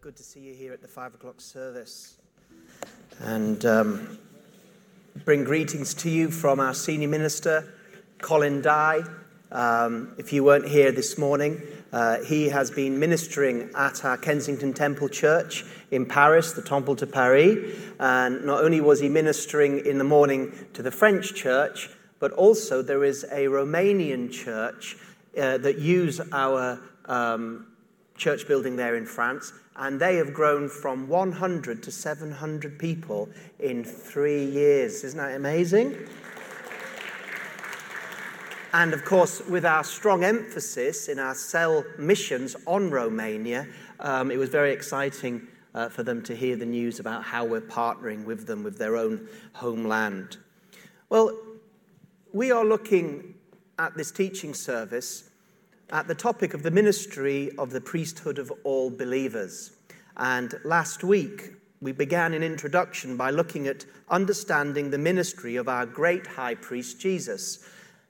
Good to see you here at the five o'clock service. And um, bring greetings to you from our senior minister, Colin Dye. Um, if you weren't here this morning, uh, he has been ministering at our Kensington Temple Church in Paris, the Temple de Paris. And not only was he ministering in the morning to the French church, but also there is a Romanian church uh, that use our um, church building there in France, and they have grown from 100 to 700 people in three years. Isn't that amazing? And of course, with our strong emphasis in our cell missions on Romania, um, it was very exciting uh, for them to hear the news about how we're partnering with them with their own homeland. Well, we are looking at this teaching service at the topic of the ministry of the priesthood of all believers. And last week, we began an introduction by looking at understanding the ministry of our great high priest Jesus.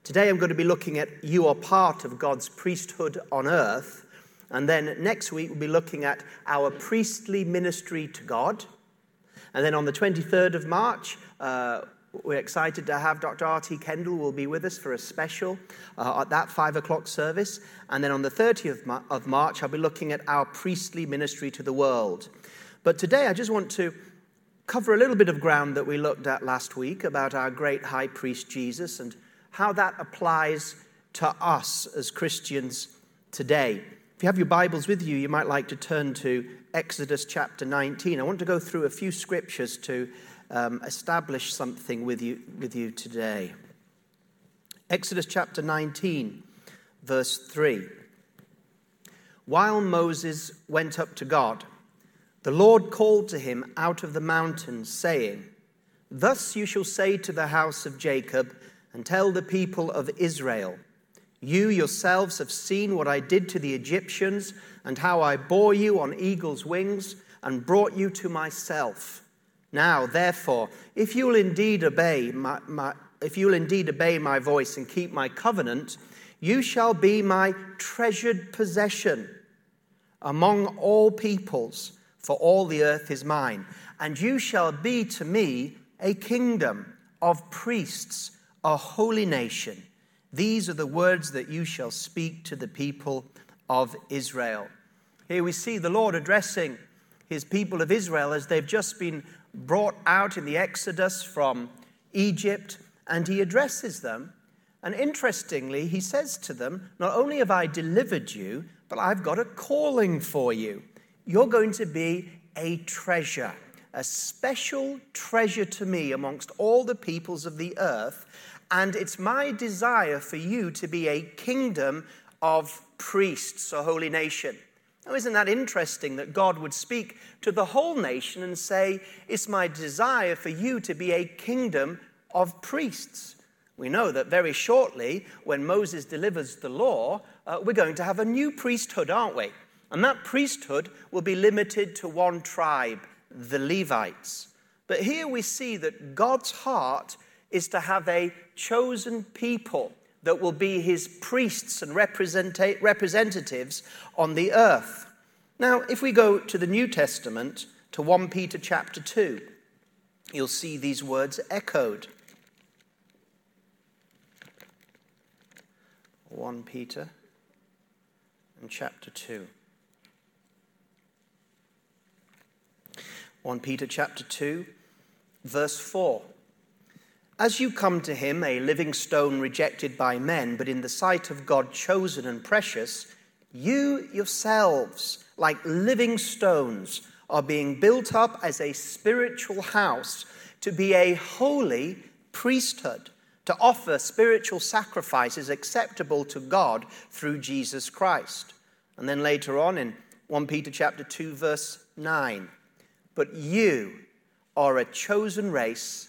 Today, I'm going to be looking at you are part of God's priesthood on earth. And then next week, we'll be looking at our priestly ministry to God. And then on the 23rd of March, uh, we're excited to have Dr. R.T. Kendall will be with us for a special uh, at that 5 o'clock service. And then on the 30th of March, I'll be looking at our priestly ministry to the world. But today, I just want to cover a little bit of ground that we looked at last week about our great high priest Jesus and how that applies to us as Christians today. If you have your Bibles with you, you might like to turn to Exodus chapter 19. I want to go through a few scriptures to um, establish something with you, with you today. Exodus chapter 19, verse 3. While Moses went up to God, the Lord called to him out of the mountain, saying, Thus you shall say to the house of Jacob, and tell the people of Israel, You yourselves have seen what I did to the Egyptians, and how I bore you on eagle's wings, and brought you to myself. Now, therefore, if you will indeed obey my, my, if you will indeed obey my voice and keep my covenant, you shall be my treasured possession among all peoples, for all the earth is mine. And you shall be to me a kingdom of priests, a holy nation. These are the words that you shall speak to the people of Israel. Here we see the Lord addressing his people of Israel as they've just been brought out in the Exodus from Egypt, and he addresses them. And interestingly, he says to them, Not only have I delivered you, but I've got a calling for you. You're going to be a treasure, a special treasure to me amongst all the peoples of the earth. And it's my desire for you to be a kingdom of priests, a holy nation. Now, isn't that interesting that God would speak to the whole nation and say, It's my desire for you to be a kingdom of priests? We know that very shortly, when Moses delivers the law, uh, we're going to have a new priesthood, aren't we? And that priesthood will be limited to one tribe, the Levites. But here we see that God's heart is to have a chosen people that will be his priests and representatives on the earth. Now, if we go to the New Testament, to 1 Peter chapter 2, you'll see these words echoed. 1 Peter and chapter 2. 1 Peter chapter 2, verse 4. As you come to him, a living stone rejected by men, but in the sight of God chosen and precious, you yourselves, like living stones, are being built up as a spiritual house to be a holy priesthood, to offer spiritual sacrifices acceptable to God through Jesus Christ. And then later on in 1 Peter chapter 2 verse 9, but you are a chosen race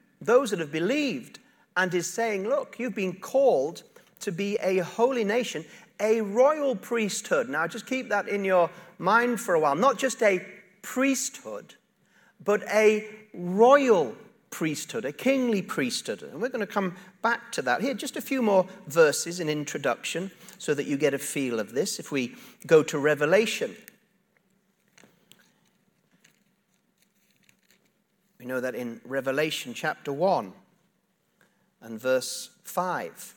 those that have believed and is saying, Look, you've been called to be a holy nation, a royal priesthood. Now, just keep that in your mind for a while. Not just a priesthood, but a royal priesthood, a kingly priesthood. And we're going to come back to that. Here, just a few more verses in introduction so that you get a feel of this. If we go to Revelation, we know that in Revelation chapter 1 and verse 5,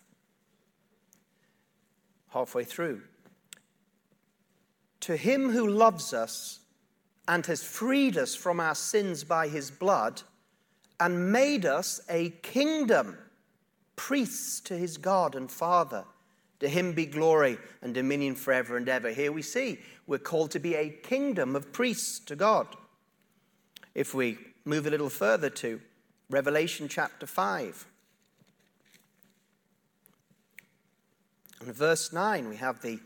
halfway through, to him who loves us and has freed us from our sins by his blood and made us a kingdom, priests to his God and Father. To him be glory and dominion forever and ever. Here we see we're called to be a kingdom of priests to God. If we move a little further to Revelation chapter 5, and verse 9, we have the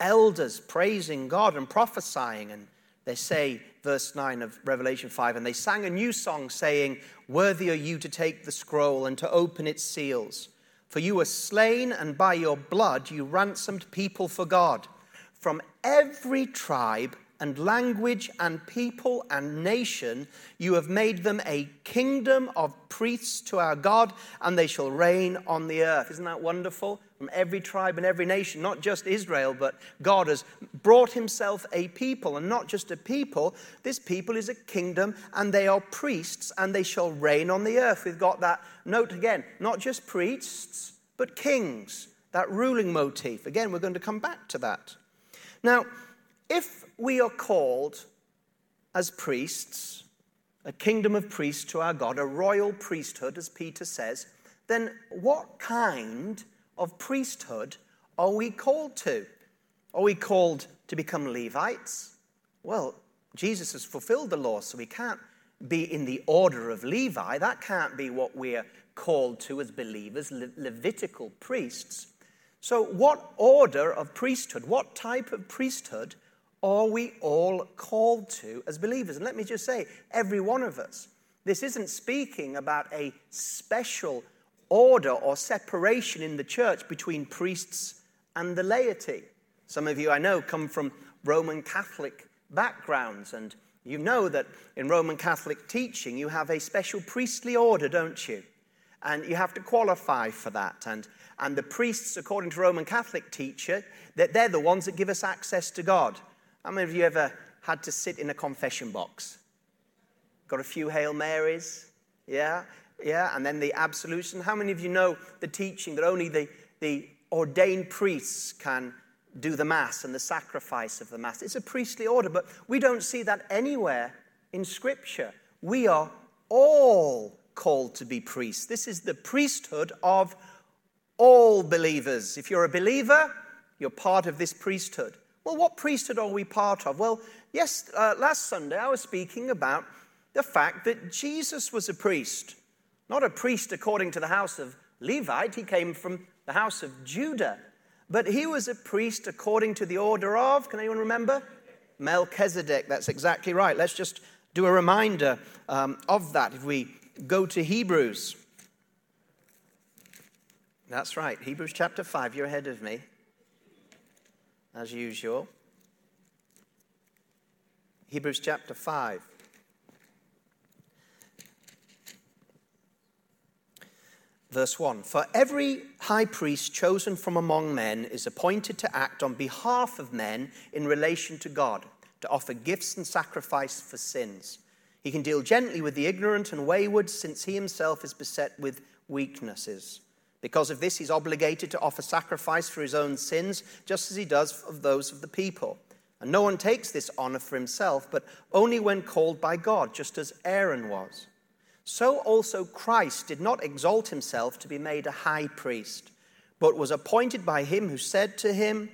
elders praising God and prophesying, and they say, verse 9 of Revelation 5, and they sang a new song saying, Worthy are you to take the scroll and to open its seals. For you were slain, and by your blood you ransomed people for God from every tribe and language and people and nation. You have made them a kingdom of priests to our God, and they shall reign on the earth. Isn't that wonderful? From every tribe and every nation, not just Israel, but God has brought himself a people, and not just a people. This people is a kingdom, and they are priests, and they shall reign on the earth. We've got that note again, not just priests, but kings, that ruling motif. Again, we're going to come back to that. Now, if we are called as priests, a kingdom of priests to our God, a royal priesthood, as Peter says, then what kind of priesthood are we called to? Are we called to become Levites? Well, Jesus has fulfilled the law, so we can't be in the order of Levi. That can't be what we're called to as believers, Le- Levitical priests. So, what order of priesthood, what type of priesthood are we all called to as believers? And let me just say, every one of us. This isn't speaking about a special order or separation in the church between priests and the laity. Some of you I know come from Roman Catholic backgrounds, and you know that in Roman Catholic teaching you have a special priestly order, don't you? And you have to qualify for that. And, and the priests, according to Roman Catholic teacher, that they're the ones that give us access to God. How many of you ever had to sit in a confession box? Got a few Hail Marys? Yeah? Yeah? And then the absolution. How many of you know the teaching that only the, the ordained priests can do the Mass and the sacrifice of the Mass? It's a priestly order, but we don't see that anywhere in Scripture. We are all called to be priests. This is the priesthood of all believers. If you're a believer, you're part of this priesthood. Well, what priesthood are we part of? Well, yes, uh, last Sunday I was speaking about the fact that Jesus was a priest, not a priest according to the house of Levite. He came from the house of Judah, but he was a priest according to the order of, can anyone remember? Melchizedek. That's exactly right. Let's just do a reminder um, of that if we go to Hebrews. That's right, Hebrews chapter 5. You're ahead of me as usual. Hebrews chapter 5. Verse 1 For every high priest chosen from among men is appointed to act on behalf of men in relation to God, to offer gifts and sacrifice for sins. He can deal gently with the ignorant and wayward, since he himself is beset with weaknesses. Because of this, he's obligated to offer sacrifice for his own sins, just as he does of those of the people. And no one takes this honor for himself, but only when called by God, just as Aaron was. So also Christ did not exalt himself to be made a high priest, but was appointed by him who said to him,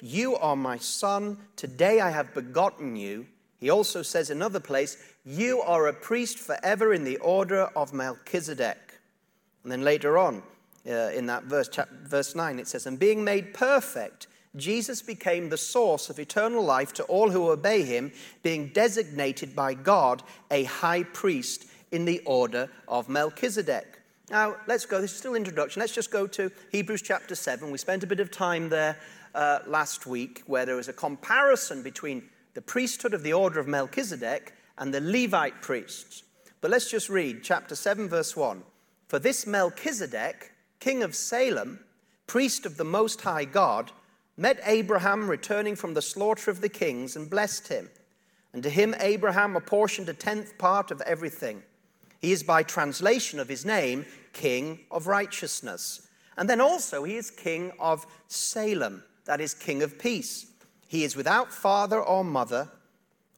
You are my son, today I have begotten you. He also says in another place, You are a priest forever in the order of Melchizedek. And then later on, uh, in that verse, chapter, verse 9, it says, And being made perfect, Jesus became the source of eternal life to all who obey him, being designated by God a high priest in the order of Melchizedek. Now, let's go. This is still introduction. Let's just go to Hebrews chapter 7. We spent a bit of time there uh, last week where there was a comparison between the priesthood of the order of Melchizedek and the Levite priests. But let's just read chapter 7, verse 1. For this Melchizedek, king of Salem, priest of the Most High God, met Abraham returning from the slaughter of the kings and blessed him. And to him Abraham apportioned a tenth part of everything. He is by translation of his name King of Righteousness. And then also he is King of Salem, that is, King of Peace. He is without father or mother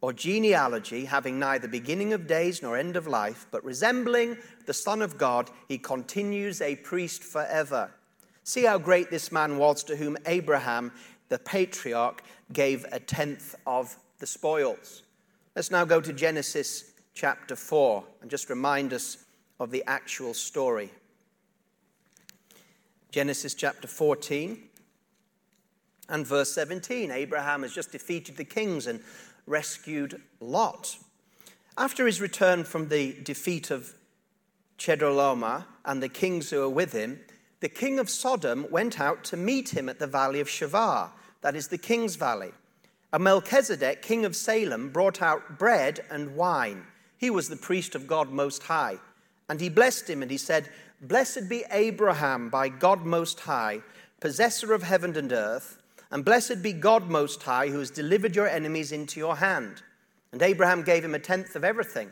or genealogy, having neither beginning of days nor end of life, but resembling the Son of God, he continues a priest forever. See how great this man was to whom Abraham, the patriarch, gave a tenth of the spoils. Let's now go to Genesis chapter 4 and just remind us of the actual story. Genesis chapter 14 and verse 17. Abraham has just defeated the kings and rescued Lot. After his return from the defeat of Chedorlaomer and the kings who were with him, the king of Sodom went out to meet him at the valley of Shaveh, that is the king's valley. And Melchizedek, king of Salem, brought out bread and wine. He was the priest of God Most High. And he blessed him, and he said, Blessed be Abraham by God Most High, possessor of heaven and earth, and blessed be God Most High, who has delivered your enemies into your hand. And Abraham gave him a tenth of everything.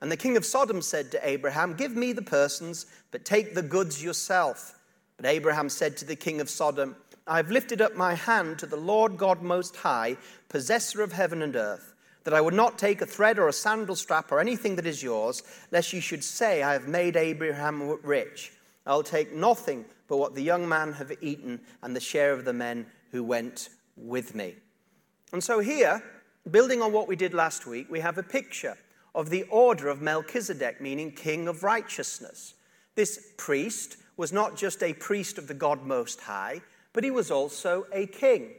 And the king of Sodom said to Abraham, Give me the persons, but take the goods yourself. But Abraham said to the king of Sodom, I have lifted up my hand to the Lord God Most High, possessor of heaven and earth, that I would not take a thread or a sandal strap or anything that is yours, lest you should say, I have made Abraham rich. I'll take nothing but what the young man have eaten and the share of the men who went with me. And so here, building on what we did last week, we have a picture of the order of Melchizedek, meaning king of righteousness. This priest was not just a priest of the God Most High, but he was also a king.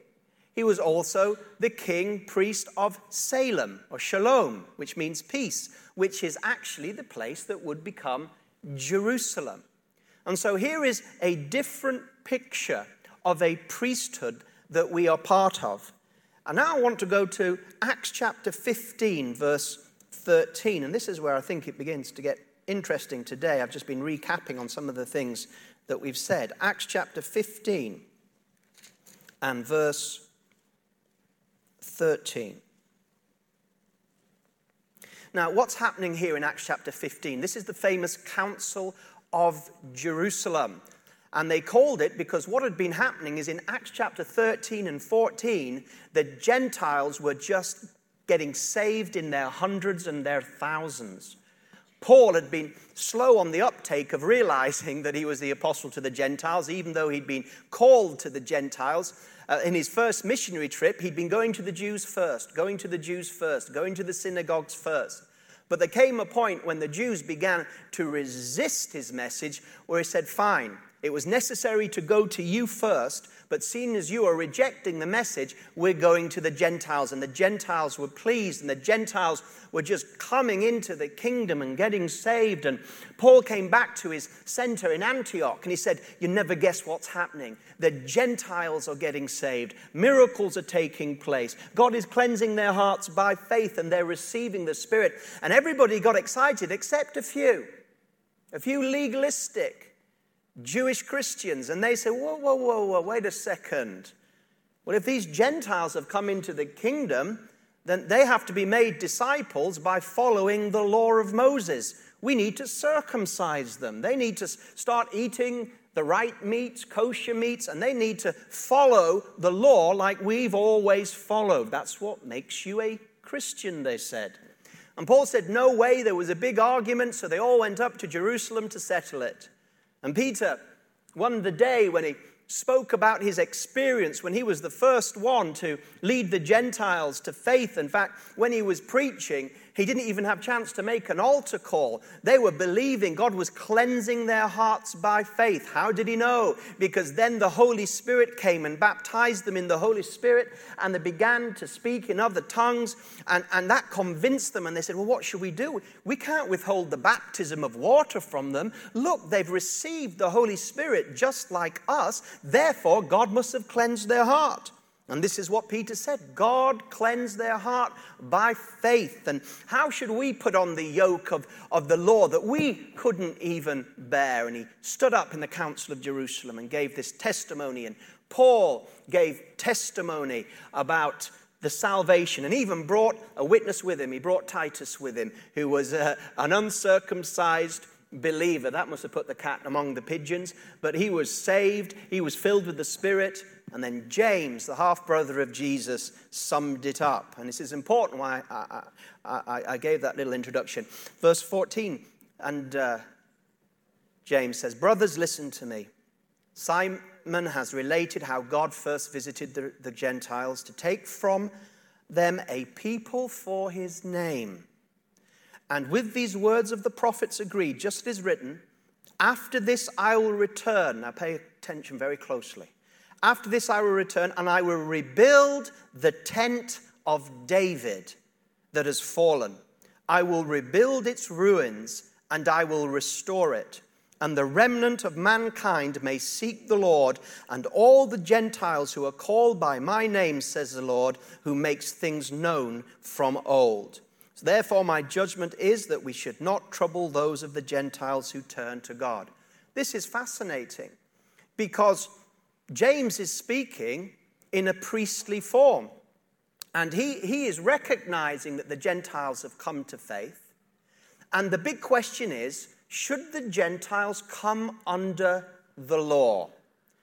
He was also the king priest of Salem, or Shalom, which means peace, which is actually the place that would become Jerusalem. And so here is a different picture of a priesthood that we are part of. And now I want to go to Acts chapter 15, verse 13. And this is where I think it begins to get interesting today. I've just been recapping on some of the things that we've said. Acts chapter 15 and verse 13. Now, what's happening here in Acts chapter 15? This is the famous Council of Jerusalem. And they called it because what had been happening is in Acts chapter 13 and 14, the Gentiles were just getting saved in their hundreds and their thousands. Paul had been slow on the uptake of realizing that he was the apostle to the Gentiles, even though he'd been called to the Gentiles. Uh, in his first missionary trip, he'd been going to the Jews first, going to the Jews first, going to the synagogues first. But there came a point when the Jews began to resist his message where he said, Fine, it was necessary to go to you first, but seeing as you are rejecting the message, we're going to the Gentiles. And the Gentiles were pleased, and the Gentiles were just coming into the kingdom and getting saved. And Paul came back to his center in Antioch and he said, You never guess what's happening. The Gentiles are getting saved, miracles are taking place. God is cleansing their hearts by faith, and they're receiving the Spirit. And everybody got excited except a few, a few legalistic Jewish Christians, and they say, whoa, whoa, whoa, whoa, wait a second. Well, if these Gentiles have come into the kingdom, then they have to be made disciples by following the law of Moses. We need to circumcise them. They need to start eating the right meats, kosher meats, and they need to follow the law like we've always followed. That's what makes you a Christian, they said. And Paul said, No way. There was a big argument, so they all went up to Jerusalem to settle it. And Peter, one the day when he spoke about his experience when he was the first one to lead the Gentiles to faith. In fact, when he was preaching, He didn't even have chance to make an altar call. They were believing God was cleansing their hearts by faith. How did he know? Because then the Holy Spirit came and baptized them in the Holy Spirit, and they began to speak in other tongues, and, and that convinced them. And they said, Well, what should we do? We can't withhold the baptism of water from them. Look, they've received the Holy Spirit just like us. Therefore, God must have cleansed their heart. And this is what Peter said God cleansed their heart by faith. And how should we put on the yoke of, of the law that we couldn't even bear? And he stood up in the Council of Jerusalem and gave this testimony. And Paul gave testimony about the salvation and even brought a witness with him. He brought Titus with him, who was uh, an uncircumcised believer. That must have put the cat among the pigeons. But he was saved, he was filled with the Spirit. And then James, the half brother of Jesus, summed it up. And this is important why I, I, I, gave that little introduction. Verse 14, and uh, James says, Brothers, listen to me. Simon has related how God first visited the, the Gentiles to take from them a people for his name. And with these words of the prophets agreed, just as written, After this I will return. Now pay attention very closely. After this I will return and I will rebuild the tent of David that has fallen. I will rebuild its ruins and I will restore it. And the remnant of mankind may seek the Lord, and all the Gentiles who are called by my name, says the Lord, who makes things known from old. So therefore, my judgment is that we should not trouble those of the Gentiles who turn to God. This is fascinating because James is speaking in a priestly form. And he, he is recognizing that the Gentiles have come to faith. And the big question is should the Gentiles come under the law?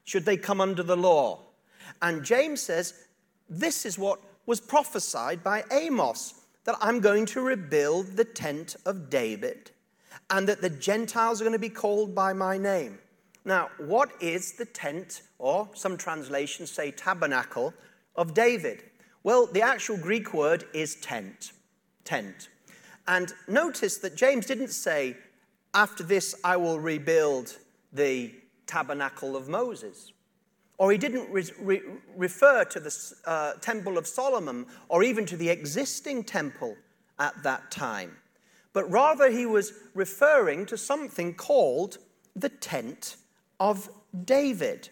Should they come under the law? And James says, This is what was prophesied by Amos that I'm going to rebuild the tent of David and that the Gentiles are going to be called by my name. Now, what is the tent, or some translations say tabernacle, of David? Well, the actual Greek word is tent. Tent. And notice that James didn't say, after this I will rebuild the tabernacle of Moses. Or he didn't re- re- refer to the uh, temple of Solomon or even to the existing temple at that time. But rather, he was referring to something called the tent of David.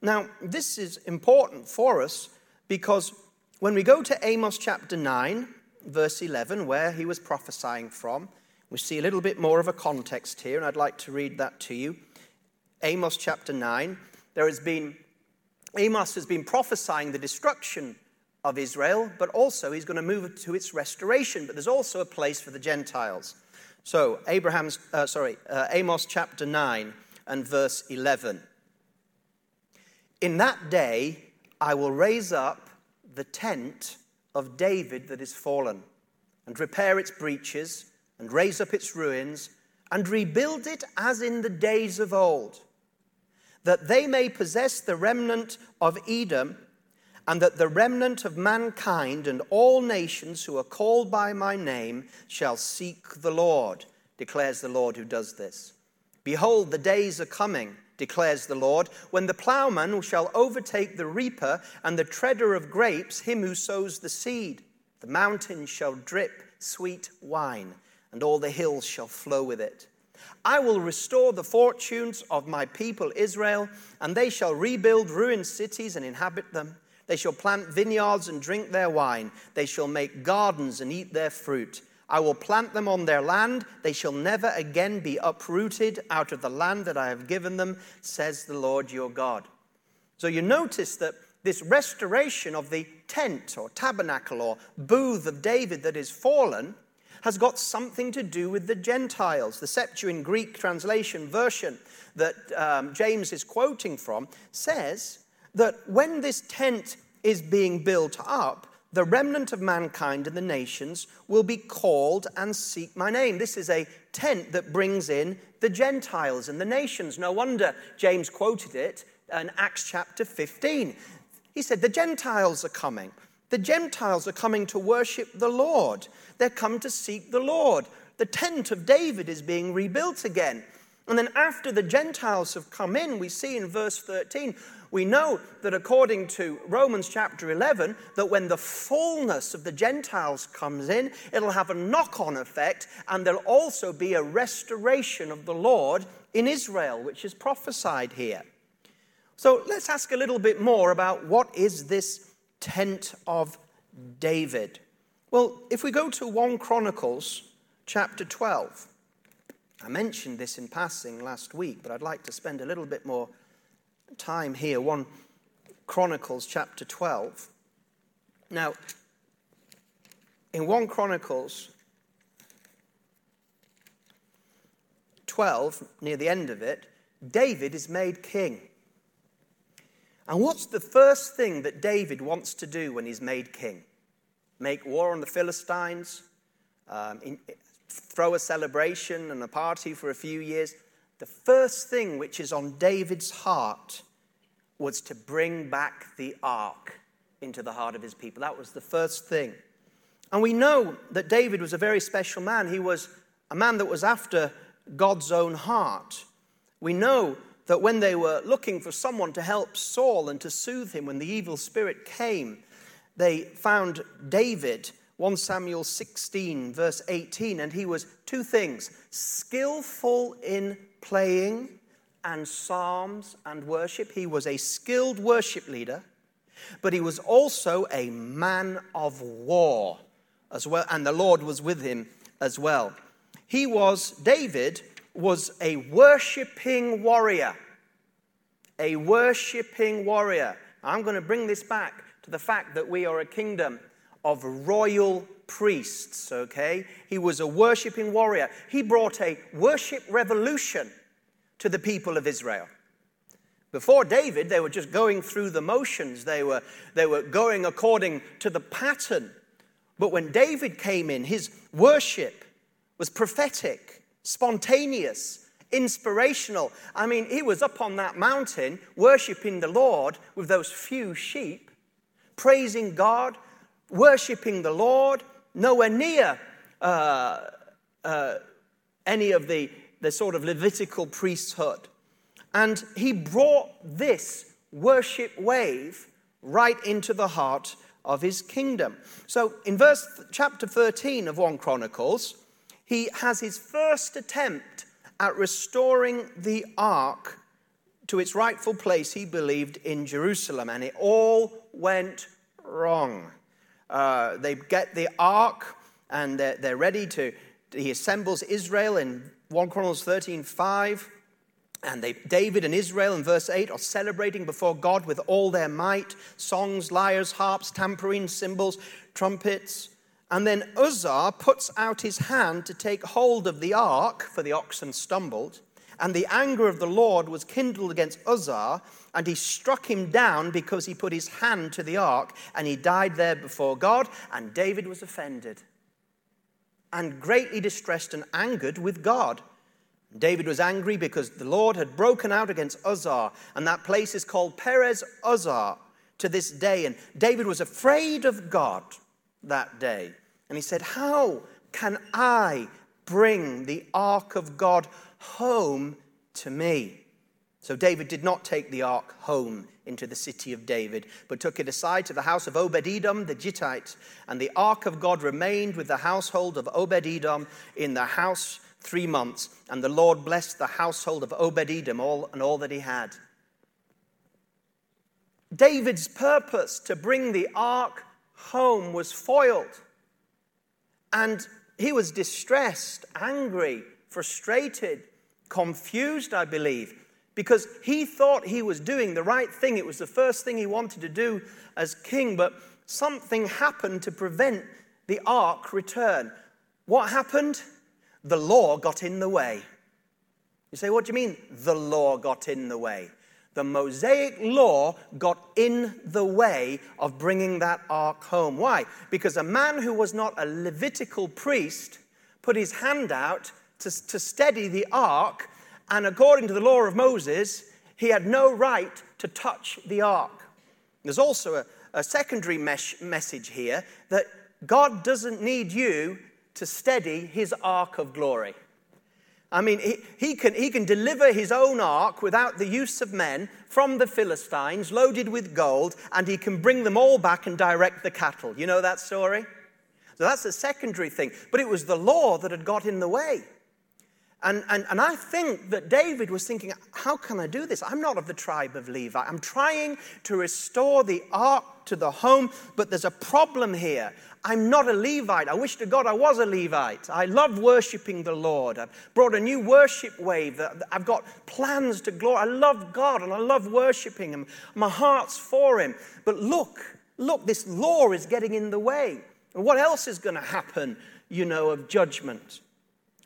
Now, this is important for us because when we go to Amos chapter 9, verse 11, where he was prophesying from, we see a little bit more of a context here, and I'd like to read that to you. Amos chapter 9, there has been, Amos has been prophesying the destruction of Israel, but also he's going to move to its restoration. But there's also a place for the Gentiles. So, Abraham's, uh, sorry, uh, Amos chapter 9, and verse 11. In that day I will raise up the tent of David that is fallen, and repair its breaches, and raise up its ruins, and rebuild it as in the days of old, that they may possess the remnant of Edom, and that the remnant of mankind and all nations who are called by my name shall seek the Lord, declares the Lord who does this. Behold, the days are coming, declares the Lord, when the plowman shall overtake the reaper and the treader of grapes, him who sows the seed. The mountains shall drip sweet wine, and all the hills shall flow with it. I will restore the fortunes of my people Israel, and they shall rebuild ruined cities and inhabit them. They shall plant vineyards and drink their wine. They shall make gardens and eat their fruit. I will plant them on their land. They shall never again be uprooted out of the land that I have given them, says the Lord your God. So you notice that this restoration of the tent or tabernacle or booth of David that is fallen has got something to do with the Gentiles. The Septuagint Greek translation version that um, James is quoting from says that when this tent is being built up, the remnant of mankind and the nations will be called and seek my name. This is a tent that brings in the Gentiles and the nations. No wonder James quoted it in Acts chapter 15. He said, The Gentiles are coming. The Gentiles are coming to worship the Lord. They're come to seek the Lord. The tent of David is being rebuilt again. And then after the Gentiles have come in, we see in verse 13, we know that according to Romans chapter 11, that when the fullness of the Gentiles comes in, it'll have a knock on effect, and there'll also be a restoration of the Lord in Israel, which is prophesied here. So let's ask a little bit more about what is this tent of David. Well, if we go to 1 Chronicles chapter 12, I mentioned this in passing last week, but I'd like to spend a little bit more time here. 1 Chronicles chapter 12. Now, in 1 Chronicles 12, near the end of it, David is made king. And what's the first thing that David wants to do when he's made king? Make war on the Philistines, um, in, throw a celebration and a party for a few years. The first thing which is on David's heart was to bring back the ark into the heart of his people. That was the first thing. And we know that David was a very special man. He was a man that was after God's own heart. We know that when they were looking for someone to help Saul and to soothe him when the evil spirit came, they found David 1 Samuel 16, verse 18, and he was two things skillful in playing and psalms and worship. He was a skilled worship leader, but he was also a man of war as well, and the Lord was with him as well. He was, David was a worshiping warrior. A worshiping warrior. I'm going to bring this back to the fact that we are a kingdom of royal priests, okay? He was a worshiping warrior. He brought a worship revolution to the people of Israel. Before David, they were just going through the motions, they were, they were going according to the pattern. But when David came in, his worship was prophetic, spontaneous, inspirational. I mean, he was up on that mountain worshiping the Lord with those few sheep, praising God, worshiping the Lord, nowhere near uh, uh, any of the, the sort of Levitical priesthood. And he brought this worship wave right into the heart of his kingdom. So in verse chapter 13 of 1 Chronicles, he has his first attempt at restoring the ark to its rightful place, he believed, in Jerusalem, and it all went wrong. Uh, they get the ark and they're, they're ready to, he assembles Israel in 1 Chronicles 13 5. And they, David and Israel in verse 8 are celebrating before God with all their might songs, lyres, harps, tambourines, cymbals, trumpets. And then Uzzah puts out his hand to take hold of the ark, for the oxen stumbled. And the anger of the Lord was kindled against Uzzah, and he struck him down because he put his hand to the ark, and he died there before God. And David was offended and greatly distressed and angered with God. David was angry because the Lord had broken out against Uzzah, and that place is called Perez Uzzah to this day. And David was afraid of God that day. And he said, How can I bring the ark of God home to me? So David did not take the ark home into the city of David, but took it aside to the house of Obed Edom the Gittite. And the ark of God remained with the household of Obed Edom in the house three months. And the Lord blessed the household of Obed Edom all, and all that he had. David's purpose to bring the ark home was foiled. And he was distressed, angry, frustrated, confused, I believe because he thought he was doing the right thing. It was the first thing he wanted to do as king, but something happened to prevent the ark return. What happened? The law got in the way. You say, what do you mean the law got in the way? The Mosaic law got in the way of bringing that ark home. Why? Because a man who was not a Levitical priest put his hand out to, to steady the ark and according to the law of Moses, he had no right to touch the ark. There's also a, a secondary mes- message here that God doesn't need you to steady his ark of glory. I mean, he, he, can, he can deliver his own ark without the use of men from the Philistines, loaded with gold, and he can bring them all back and direct the cattle. You know that story? So that's a secondary thing. But it was the law that had got in the way. And, and, and I think that David was thinking, how can I do this? I'm not of the tribe of Levi. I'm trying to restore the ark to the home, but there's a problem here. I'm not a Levite. I wish to God I was a Levite. I love worshiping the Lord. I've brought a new worship wave. I've got plans to glory. I love God and I love worshiping Him. My heart's for Him. But look, look, this law is getting in the way. What else is going to happen, you know, of judgment?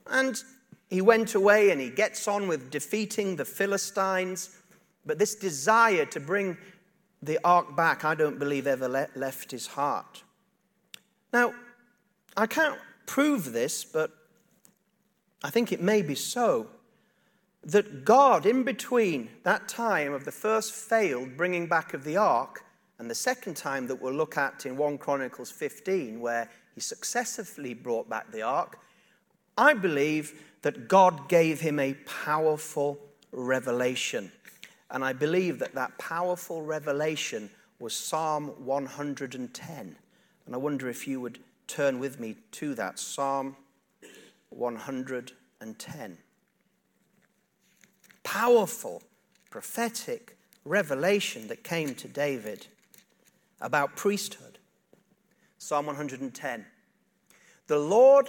And he went away and he gets on with defeating the Philistines. But this desire to bring the ark back, I don't believe ever le- left his heart. Now, I can't prove this, but I think it may be so that God, in between that time of the first failed bringing back of the ark and the second time that we'll look at in 1 Chronicles 15, where he successively brought back the ark, I believe that God gave him a powerful revelation. And I believe that that powerful revelation was Psalm 110. And I wonder if you would turn with me to that Psalm 110. Powerful prophetic revelation that came to David about priesthood. Psalm 110. The Lord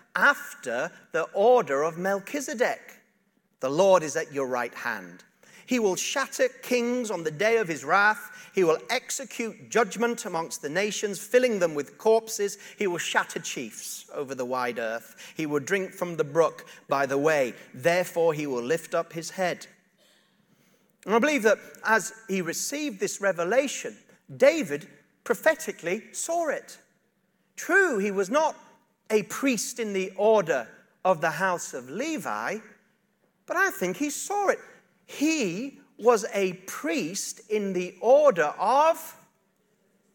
after the order of Melchizedek. The Lord is at your right hand. He will shatter kings on the day of his wrath. He will execute judgment amongst the nations, filling them with corpses. He will shatter chiefs over the wide earth. He will drink from the brook by the way. Therefore, he will lift up his head. And I believe that as he received this revelation, David prophetically saw it. True, he was not a priest in the order of the house of Levi, but I think he saw it. He was a priest in the order of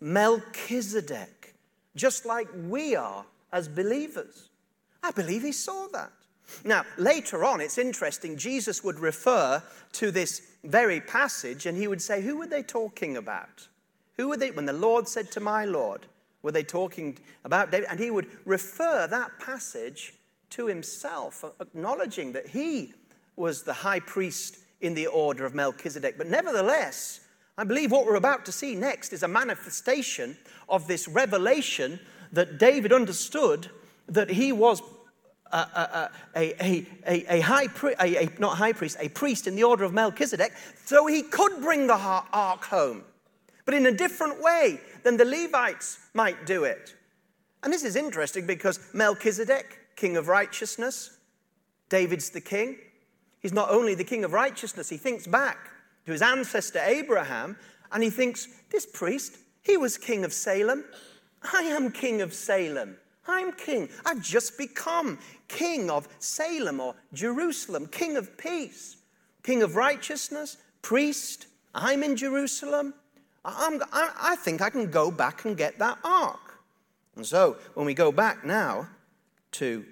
Melchizedek, just like we are as believers. I believe he saw that. Now, later on, it's interesting, Jesus would refer to this very passage and he would say, Who were they talking about? Who were they? When the Lord said to my Lord, were they talking about David? And he would refer that passage to himself, acknowledging that he was the high priest in the order of Melchizedek. But nevertheless, I believe what we're about to see next is a manifestation of this revelation that David understood that he was a, a, a, a, a high priest, a, not high priest, a priest in the order of Melchizedek, so he could bring the ark home, but in a different way than the Levites might do it. And this is interesting because Melchizedek, king of righteousness, David's the king. He's not only the king of righteousness, he thinks back to his ancestor Abraham and he thinks, This priest, he was king of Salem. I am king of Salem. I'm king. I've just become king of Salem or Jerusalem, king of peace, king of righteousness, priest. I'm in Jerusalem. I'm, I, think I can go back and get that ark. And so when we go back now to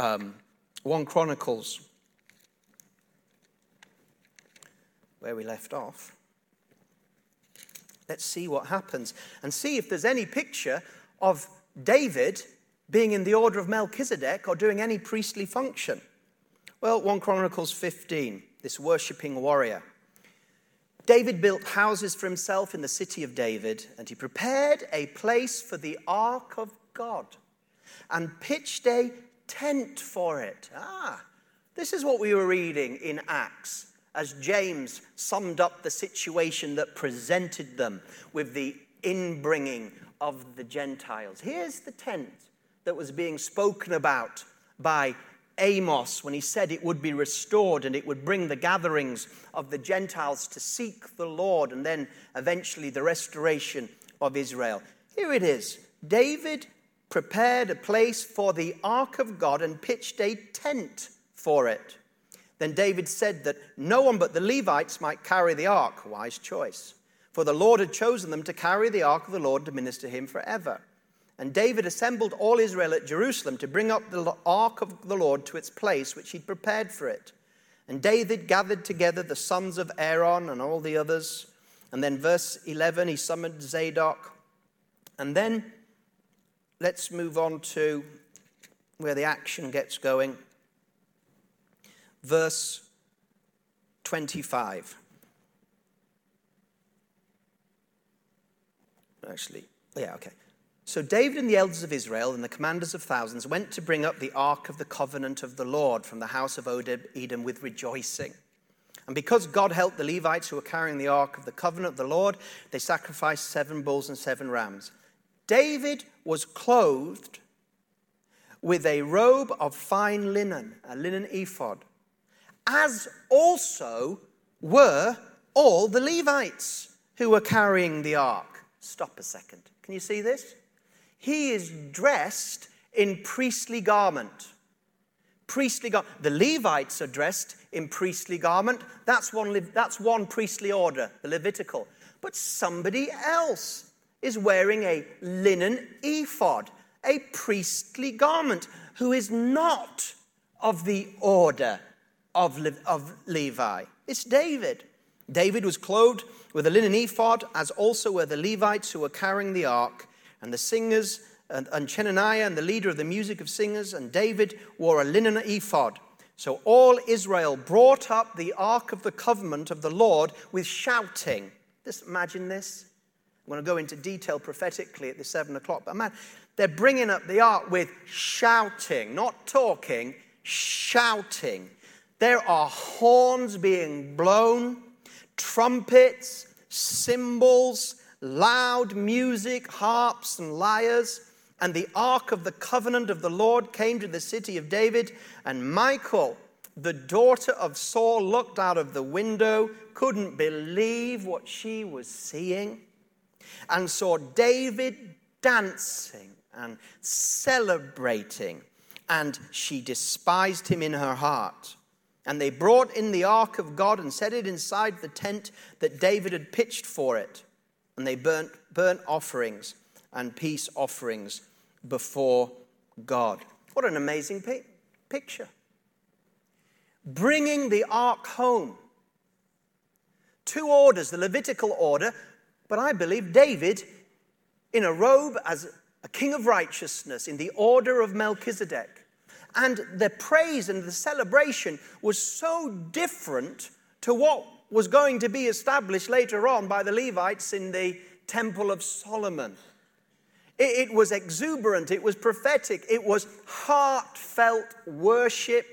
um, 1 Chronicles, where we left off, let's see what happens and see if there's any picture of David being in the order of Melchizedek or doing any priestly function. Well, 1 Chronicles 15, this worshipping warrior. David built houses for himself in the city of David, and he prepared a place for the ark of God and pitched a tent for it. Ah, this is what we were reading in Acts as James summed up the situation that presented them with the inbringing of the Gentiles. Here's the tent that was being spoken about by Amos when he said it would be restored and it would bring the gatherings of the Gentiles to seek the Lord and then eventually the restoration of Israel. Here it is David prepared a place for the ark of God and pitched a tent for it. Then David said that no one but the Levites might carry the ark. Wise choice. For the Lord had chosen them to carry the ark of the Lord to minister him forever. And David assembled all Israel at Jerusalem to bring up the ark of the Lord to its place, which he'd prepared for it. And David gathered together the sons of Aaron and all the others. And then, verse 11, he summoned Zadok. And then, let's move on to where the action gets going. Verse 25. Actually, yeah, okay. So David and the elders of Israel and the commanders of thousands went to bring up the ark of the covenant of the Lord from the house of Obed-Edom with rejoicing. And because God helped the Levites who were carrying the ark of the covenant of the Lord, they sacrificed seven bulls and seven rams. David was clothed with a robe of fine linen, a linen ephod, as also were all the Levites who were carrying the ark. Stop a second. Can you see this? He is dressed in priestly garment. Priestly garment. The Levites are dressed in priestly garment. That's one, that's one priestly order, the Levitical. But somebody else is wearing a linen ephod, a priestly garment, who is not of the order of, Le- of Levi. It's David. David was clothed with a linen ephod, as also were the Levites who were carrying the ark. And the singers, and, and Chenaniah, and the leader of the music of singers, and David wore a linen ephod. So all Israel brought up the ark of the covenant of the Lord with shouting. Just imagine this. I'm going to go into detail prophetically at the seven o'clock, but man, they're bringing up the ark with shouting, not talking, shouting. There are horns being blown, trumpets, cymbals, loud music, harps, and lyres. And the ark of the covenant of the Lord came to the city of David. And Michal, the daughter of Saul, looked out of the window, couldn't believe what she was seeing, and saw David dancing and celebrating. And she despised him in her heart. And they brought in the ark of God and set it inside the tent that David had pitched for it and they burnt burnt offerings and peace offerings before God. What an amazing pi- picture. Bringing the ark home. Two orders, the Levitical order, but I believe David in a robe as a king of righteousness in the order of Melchizedek. And the praise and the celebration was so different to what was going to be established later on by the Levites in the Temple of Solomon. It, was exuberant, it was prophetic, it was heartfelt worship.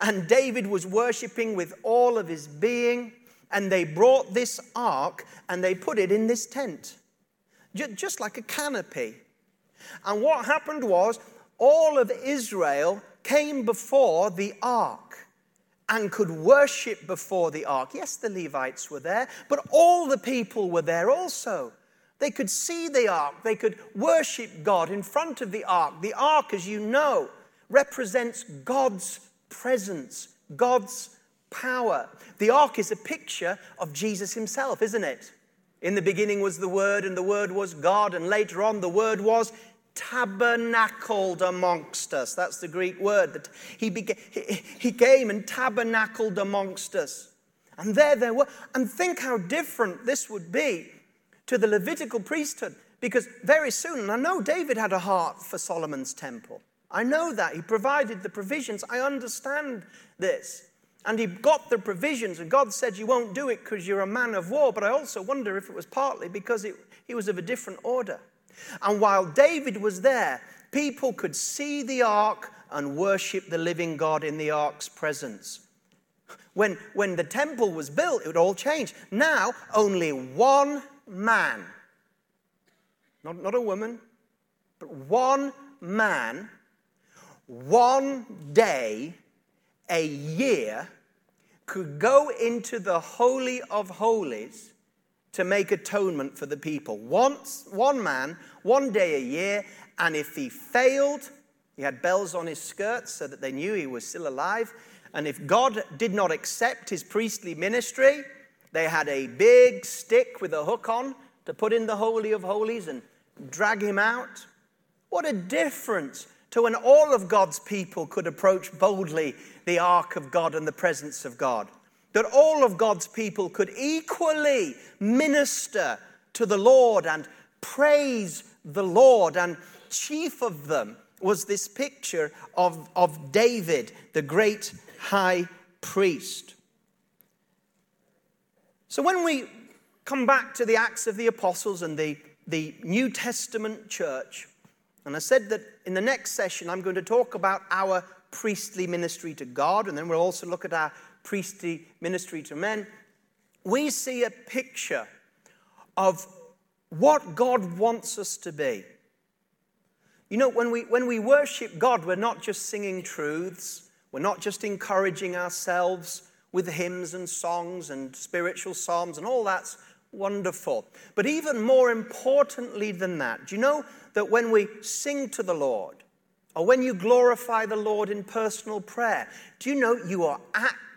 And David was worshiping with all of his being. And they brought this ark and they put it in this tent, just like a canopy. And what happened was, all of Israel came before the ark and could worship before the ark. Yes, the Levites were there, but all the people were there also. They could see the ark, they could worship God in front of the ark. The ark, as you know, represents God's presence, God's power. The ark is a picture of Jesus himself, isn't it? In the beginning was the Word, and the Word was God, and later on the Word was tabernacled amongst us. That's the Greek word. That he, began, he, he came and tabernacled amongst us. And there they were. And think how different this would be to the Levitical priesthood. Because very soon, and I know David had a heart for Solomon's temple. I know that. He provided the provisions. I understand this. And he got the provisions, and God said, You won't do it because you're a man of war. But I also wonder if it was partly because it, he was of a different order. And while David was there, people could see the ark and worship the living God in the ark's presence. when, when the temple was built, it would all change. Now, only one man, not, not a woman, but one man, one day, a year, could go into the Holy of Holies to make atonement for the people. Once, one man, one day a year, and if he failed, he had bells on his skirts so that they knew he was still alive. And if God did not accept his priestly ministry, they had a big stick with a hook on to put in the Holy of Holies and drag him out. What a difference to when all of God's people could approach boldly the ark of God and the presence of God. That all of God's people could equally minister to the Lord and praise the Lord. And chief of them was this picture of, of David, the great high priest. So when we come back to the Acts of the Apostles and the, the New Testament church, and I said that in the next session I'm going to talk about our priestly ministry to God, and then we'll also look at our priestly ministry to men. We see a picture of what God wants us to be. You know, when we, when we worship God, we're not just singing truths, we're not just encouraging ourselves with hymns and songs and spiritual psalms, and all that's wonderful. But even more importantly than that, do you know that when we sing to the Lord, or when you glorify the Lord in personal prayer, do you know you are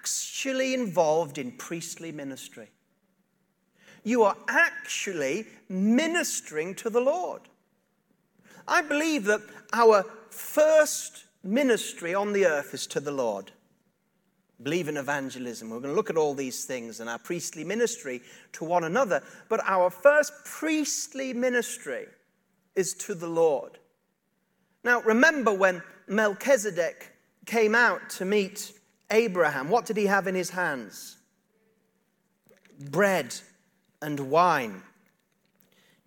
actually involved in priestly ministry? You are actually ministering to the Lord. I believe that our first ministry on the earth is to the Lord. Believe in evangelism. We're going to look at all these things and our priestly ministry to one another. But our first priestly ministry is to the Lord. Now, remember when Melchizedek came out to meet Abraham, what did he have in his hands? Bread and wine.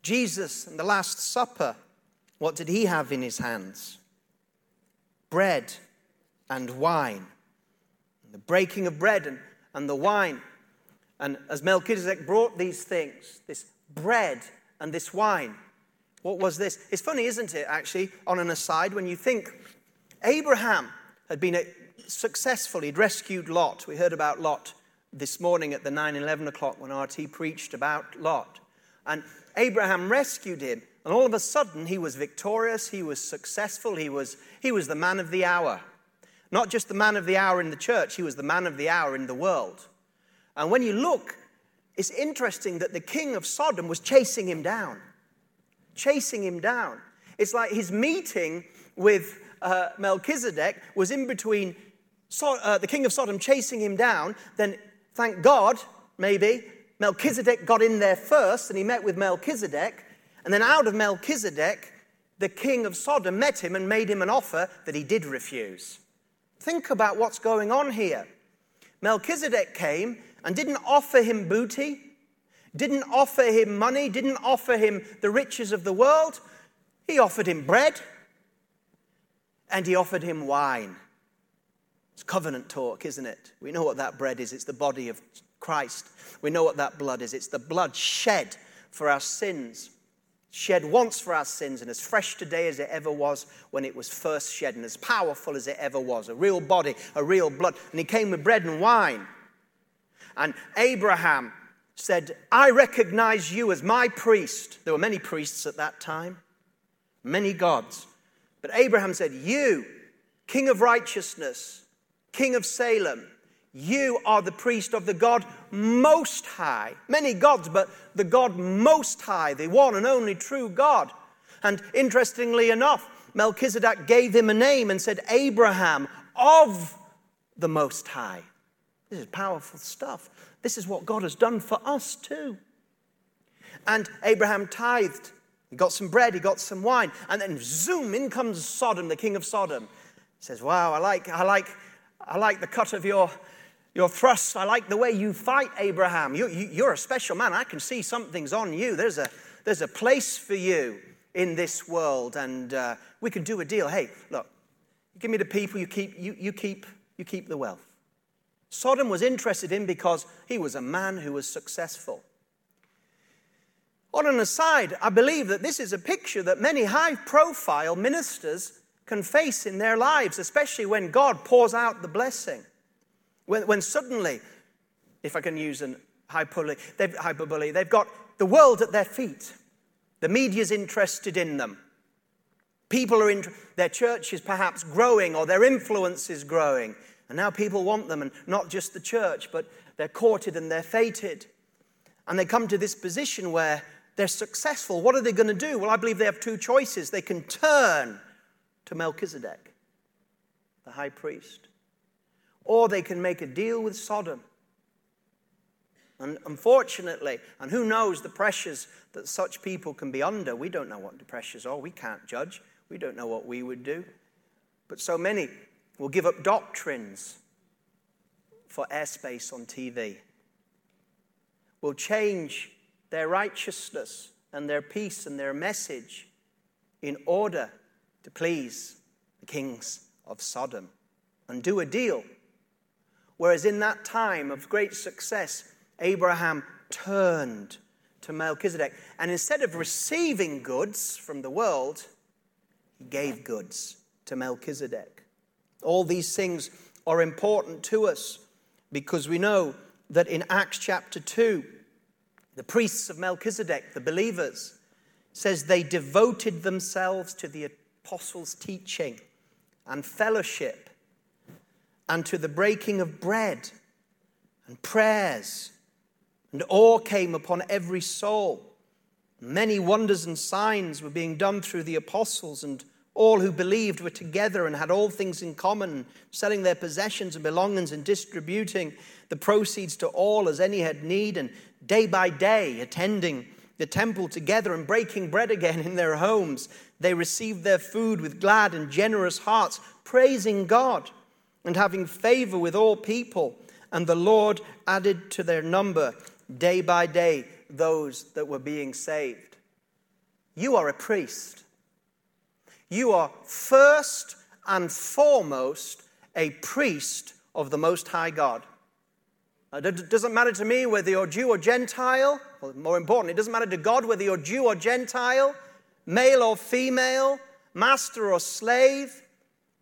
Jesus, and the Last Supper, what did he have in his hands? Bread and wine. The breaking of bread and, and the wine. And as Melchizedek brought these things, this bread and this wine, what was this? It's funny, isn't it, actually, on an aside, when you think Abraham had been successful, he'd rescued Lot. We heard about Lot this morning at the 9 11 o'clock when RT preached about Lot. And Abraham rescued him. And all of a sudden, he was victorious, he was successful, he was, he was the man of the hour. Not just the man of the hour in the church, he was the man of the hour in the world. And when you look, it's interesting that the king of Sodom was chasing him down. Chasing him down. It's like his meeting with uh, Melchizedek was in between so, uh, the king of Sodom chasing him down. Then, thank God, maybe, Melchizedek got in there first and he met with Melchizedek. And then out of Melchizedek, the king of Sodom met him and made him an offer that he did refuse. Think about what's going on here. Melchizedek came and didn't offer him booty, didn't offer him money, didn't offer him the riches of the world. He offered him bread and he offered him wine. It's covenant talk, isn't it? We know what that bread is. It's the body of Christ. We know what that blood is. It's the blood shed for our sins shed once for our sins and as fresh today as it ever was when it was first shed and as powerful as it ever was a real body, a real blood. And he came with bread and wine. And Abraham said, I recognize you as my priest. There were many priests at that time, many gods. But Abraham said, You, king of righteousness, king of Salem, you are the priest of the God Most High. Many gods, but the God Most High, the one and only true God. And interestingly enough, Melchizedek gave him a name and said, Abraham of the Most High. This is powerful stuff. This is what God has done for us too. And Abraham tithed. He got some bread, he got some wine, and then zoom, in comes Sodom, the king of Sodom. He says, Wow, I like, I like, I like the cut of your your thrust. I like the way you fight, Abraham. You, you, you're a special man. I can see something's on you. There's a, there's a place for you in this world, and uh, we can do a deal. Hey, look, give me the people, you keep, you, you keep, you keep the wealth. Sodom was interested in because he was a man who was successful. On an aside, I believe that this is a picture that many high profile ministers can face in their lives, especially when God pours out the blessing. When, when suddenly, if I can use an hyperbole, they've, hyperbole, they've got the world at their feet. The media's interested in them. People are in, their church is perhaps growing or their influence is growing. And now people want them, and not just the church, but they're courted and they're feted. And they come to this position where they're successful. What are they going to do? Well, I believe they have two choices. They can turn to Melchizedek, the high priest, or they can make a deal with Sodom. And unfortunately, and who knows the pressures that such people can be under? We don't know what the pressures are. We can't judge. We don't know what we would do. But so many will give up doctrines for airspace on TV, will change their righteousness and their peace and their message in order to please the kings of Sodom and do a deal. Whereas in that time of great success, Abraham turned to Melchizedek. And instead of receiving goods from the world, he gave goods to Melchizedek. All these things are important to us because we know that in Acts chapter 2, the priests of Melchizedek, the believers, says they devoted themselves to the apostles' teaching and fellowship and to the breaking of bread and prayers. And awe came upon every soul. Many wonders and signs were being done through the apostles, and all who believed were together and had all things in common, selling their possessions and belongings and distributing the proceeds to all as any had need, and day by day attending the temple together and breaking bread again in their homes. They received their food with glad and generous hearts, praising God and having favor with all people. And the Lord added to their number day by day those that were being saved. You are a priest. You are first and foremost a priest of the Most High God. Uh, it doesn't matter to me whether you're Jew or Gentile, or more important, it doesn't matter to God whether you're Jew or Gentile, male or female, master or slave.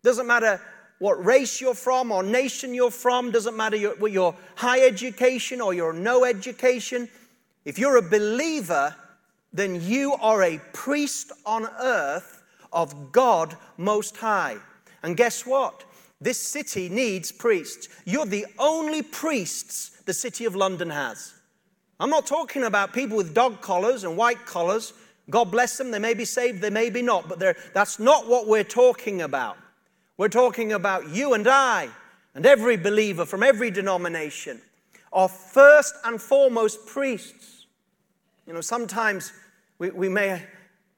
Doesn't matter what race you're from or nation you're from, doesn't matter your, your high education or your no education. If you're a believer, then you are a priest on earth of God Most High. And guess what? This city needs priests. You're the only priests the city of London has. I'm not talking about people with dog collars and white collars. God bless them, they may be saved, they may be not, but that's not what we're talking about. We're talking about you and I and every believer from every denomination are first and foremost priests. You know, sometimes we, we may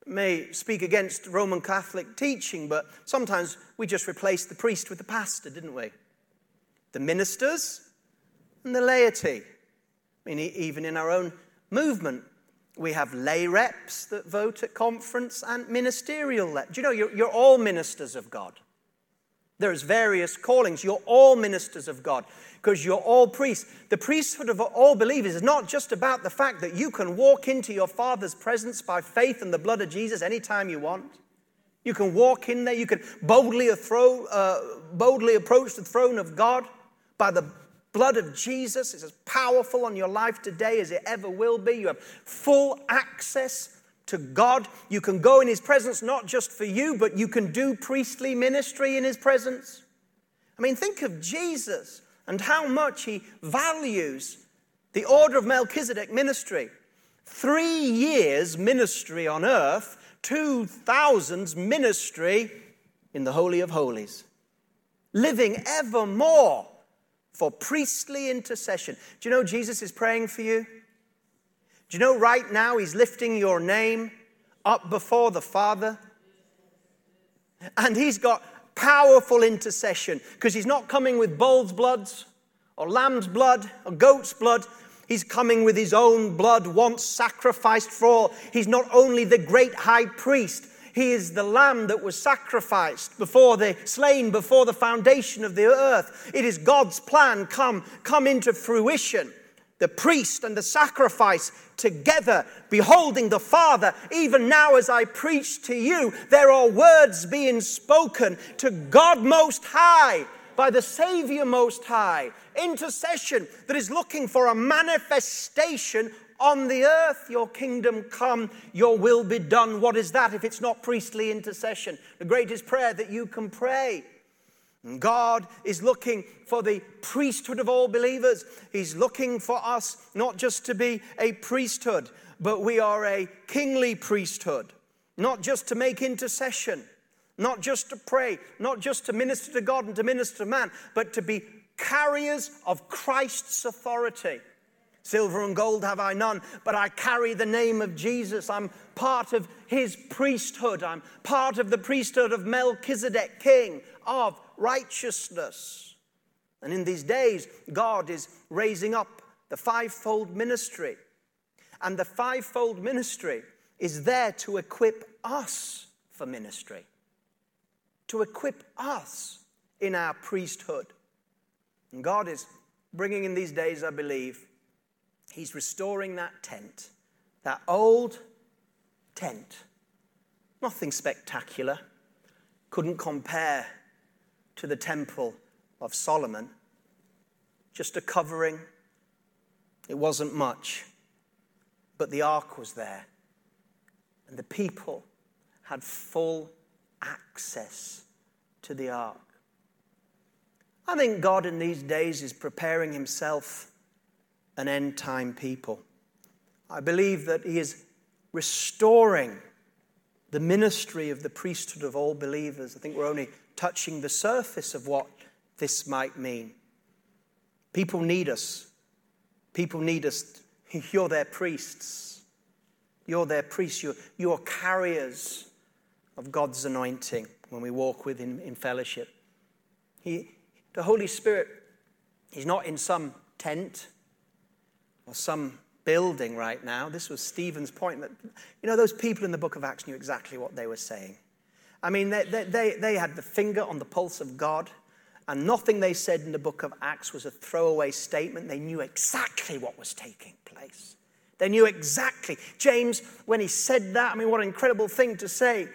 may speak against Roman Catholic teaching, but sometimes we just replaced the priest with the pastor, didn't we? The ministers and the laity. I mean, even in our own movement, we have lay reps that vote at conference and ministerial. Do you know you're, you're all ministers of God? There's various callings. You're all ministers of God because you're all priests. The priesthood of all believers is not just about the fact that you can walk into your Father's presence by faith in the blood of Jesus anytime you want. You can walk in there. You can boldly, throw, uh, boldly approach the throne of God by the blood of Jesus. It's as powerful on your life today as it ever will be. You have full access to God. You can go in His presence not just for you, but you can do priestly ministry in His presence. I mean, think of Jesus and how much He values the order of Melchizedek ministry. Three years ministry on earth, two thousands ministry in the Holy of Holies, living evermore for priestly intercession. Do you know Jesus is praying for you? Do you know right now He's lifting your name up before the Father? And He's got powerful intercession because He's not coming with bull's bloods or lamb's blood or goat's blood. He's coming with His own blood once sacrificed for all. He's not only the great high priest, He is the lamb that was sacrificed before the slain before the foundation of the earth. It is God's plan come come into fruition. The priest and the sacrifice together, beholding the Father. Even now, as I preach to you, there are words being spoken to God Most High by the Savior Most High. Intercession that is looking for a manifestation on the earth. Your kingdom come, your will be done. What is that if it's not priestly intercession? The greatest prayer that you can pray. God is looking for the priesthood of all believers. He's looking for us not just to be a priesthood, but we are a kingly priesthood, not just to make intercession, not just to pray, not just to minister to God and to minister to man, but to be carriers of Christ's authority. Silver and gold have I none, but I carry the name of Jesus. I'm part of his priesthood. I'm part of the priesthood of Melchizedek, king of righteousness. And in these days, God is raising up the fivefold ministry. And the fivefold ministry is there to equip us for ministry, to equip us in our priesthood. And God is bringing in these days, I believe, He's restoring that tent, that old tent. Nothing spectacular, couldn't compare to the temple of Solomon. Just a covering. It wasn't much, but the ark was there, and the people had full access to the ark. I think God in these days is preparing himself an end time people. I believe that He is restoring the ministry of the priesthood of all believers. I think we're only touching the surface of what this might mean. People need us. People need us. You're their priests. You're their priests. You're, you're carriers of God's anointing when we walk with Him in fellowship. He, the Holy Spirit, He's not in some tent or some building right now. This was Stephen's point that, you know, those people in the book of Acts knew exactly what they were saying. I mean, they, they, they had the finger on the pulse of God, and nothing they said in the book of Acts was a throwaway statement. They knew exactly what was taking place. They knew exactly. James, when he said that, I mean, what an incredible thing to say.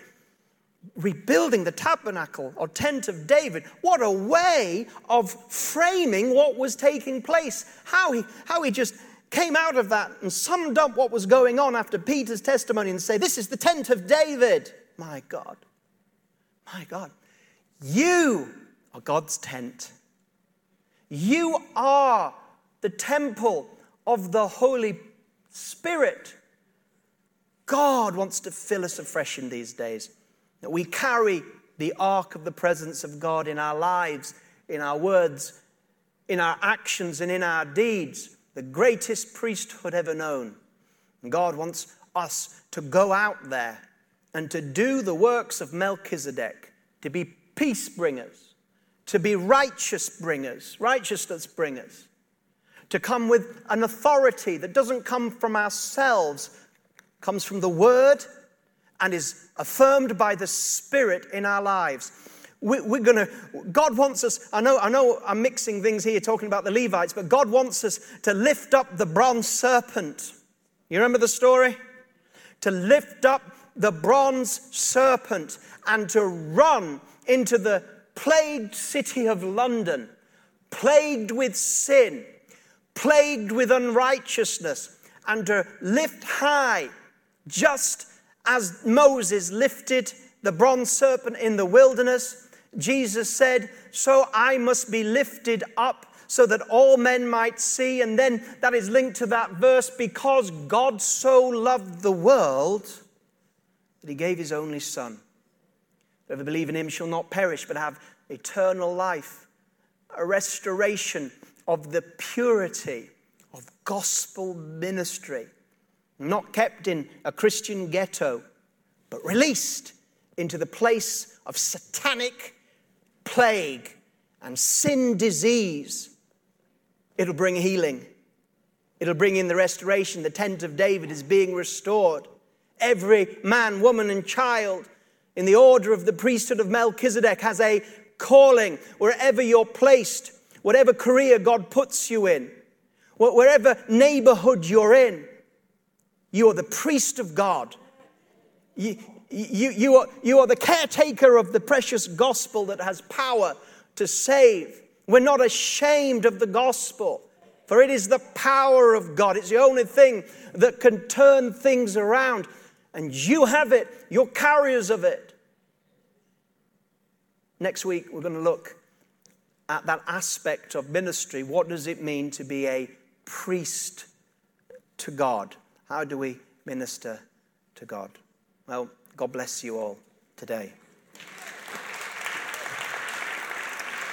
Rebuilding the tabernacle or tent of David, what a way of framing what was taking place. How he, how he just came out of that and summed up what was going on after Peter's testimony and say, This is the tent of David. My God, my God, you are God's tent. You are the temple of the Holy Spirit. God wants to fill us afresh in these days. That we carry the ark of the presence of God in our lives, in our words, in our actions, and in our deeds the greatest priesthood ever known. And God wants us to go out there and to do the works of Melchizedek, to be peace bringers, to be righteous bringers, righteousness bringers, to come with an authority that doesn't come from ourselves, comes from the Word and is affirmed by the Spirit in our lives we, are going to, God wants us, I know, I know I'm mixing things here talking about the Levites, but God wants us to lift up the bronze serpent. You remember the story? To lift up the bronze serpent and to run into the plagued city of London, plagued with sin, plagued with unrighteousness, and to lift high, just as Moses lifted the bronze serpent in the wilderness Jesus said, So I must be lifted up so that all men might see. And then that is linked to that verse because God so loved the world that he gave his only Son. Whoever believe in him shall not perish but have eternal life, a restoration of the purity of gospel ministry, not kept in a Christian ghetto, but released into the place of satanic plague and sin disease, it'll bring healing. It'll bring in the restoration. The tent of David is being restored. Every man, woman, and child in the order of the priesthood of Melchizedek has a calling wherever you're placed, whatever career God puts you in, wherever neighborhood you're in. You are the priest of God. You, you, you, are, you are the caretaker of the precious gospel that has power to save. We're not ashamed of the gospel, for it is the power of God. It's the only thing that can turn things around. And you have it, you're carriers of it. Next week, we're going to look at that aspect of ministry. What does it mean to be a priest to God? How do we minister to God? Well, God bless you all today.